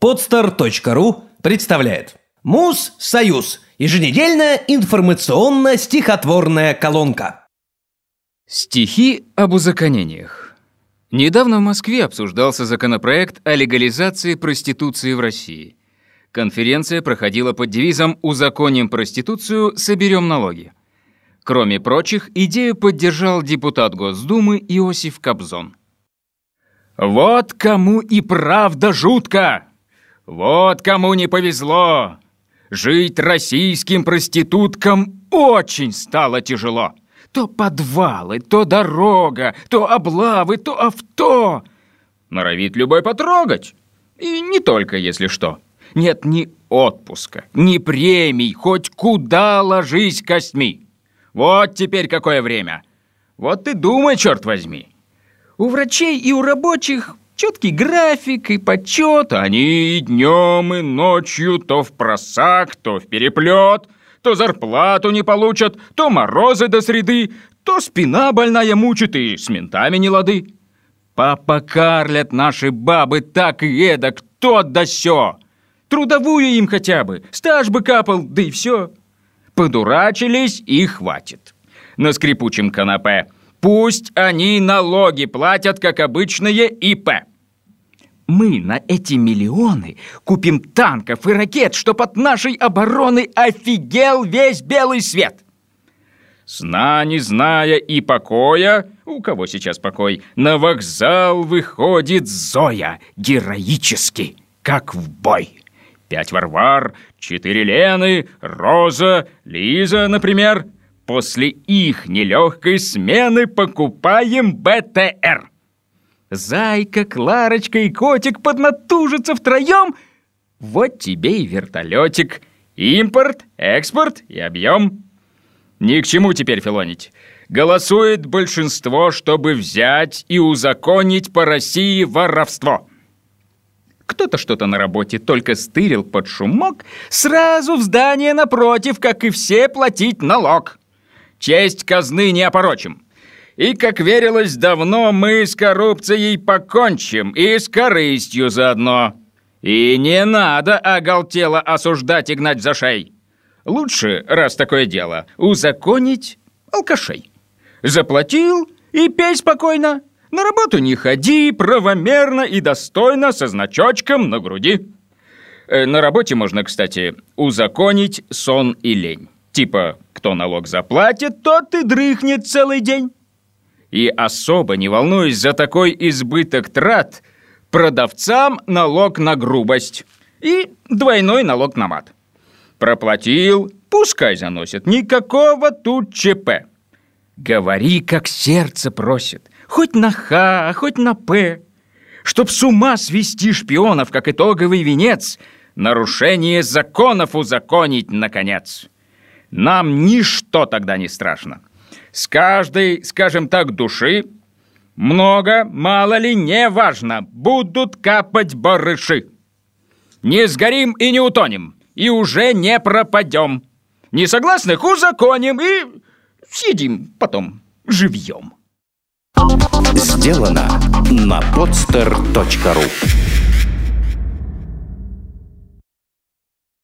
Podster.ru представляет Муз-Союз. Еженедельная информационно-стихотворная колонка. Стихи об узаконениях. Недавно в Москве обсуждался законопроект о легализации проституции в России. Конференция проходила под девизом «Узаконим проституцию, соберем налоги». Кроме прочих, идею поддержал депутат Госдумы Иосиф Кобзон. «Вот кому и правда жутко!» Вот кому не повезло! Жить российским проституткам очень стало тяжело. То подвалы, то дорога, то облавы, то авто. Норовит любой потрогать. И не только, если что. Нет ни отпуска, ни премий, хоть куда ложись костьми. Вот теперь какое время. Вот ты думай, черт возьми. У врачей и у рабочих Четкий график и подсчет, они и днем, и ночью то в просак, то в переплет, то зарплату не получат, то морозы до среды, то спина больная мучит и с ментами не лады. Папа карлят наши бабы так и эдак, то да сё. Трудовую им хотя бы, стаж бы капал, да и все. Подурачились и хватит. На скрипучем канапе Пусть они налоги платят, как обычные ИП. Мы на эти миллионы купим танков и ракет, чтоб от нашей обороны офигел весь белый свет. Сна не зная и покоя, у кого сейчас покой, на вокзал выходит Зоя героически, как в бой. Пять Варвар, четыре Лены, Роза, Лиза, например, После их нелегкой смены покупаем БТР. Зайка, Кларочка и котик поднатужатся втроем. Вот тебе и вертолетик. Импорт, экспорт и объем. Ни к чему теперь филонить. Голосует большинство, чтобы взять и узаконить по России воровство. Кто-то что-то на работе только стырил под шумок, сразу в здание напротив, как и все, платить налог. Честь казны не опорочим. И, как верилось давно, мы с коррупцией покончим, и с корыстью заодно. И не надо оголтело осуждать и гнать за шей. Лучше, раз такое дело, узаконить алкашей. Заплатил и пей спокойно. На работу не ходи, правомерно и достойно, со значочком на груди. Э, на работе можно, кстати, узаконить сон и лень. Типа, кто налог заплатит, тот и дрыхнет целый день. И особо не волнуясь за такой избыток трат, продавцам налог на грубость и двойной налог на мат. Проплатил, пускай заносит, никакого тут ЧП. Говори, как сердце просит, хоть на Х, хоть на П. Чтоб с ума свести шпионов, как итоговый венец, нарушение законов узаконить, наконец. Нам ничто тогда не страшно. С каждой, скажем так, души много, мало ли, не важно, будут капать барыши. Не сгорим и не утонем, и уже не пропадем. Не согласных узаконим и съедим потом живьем. Сделано на podster.ru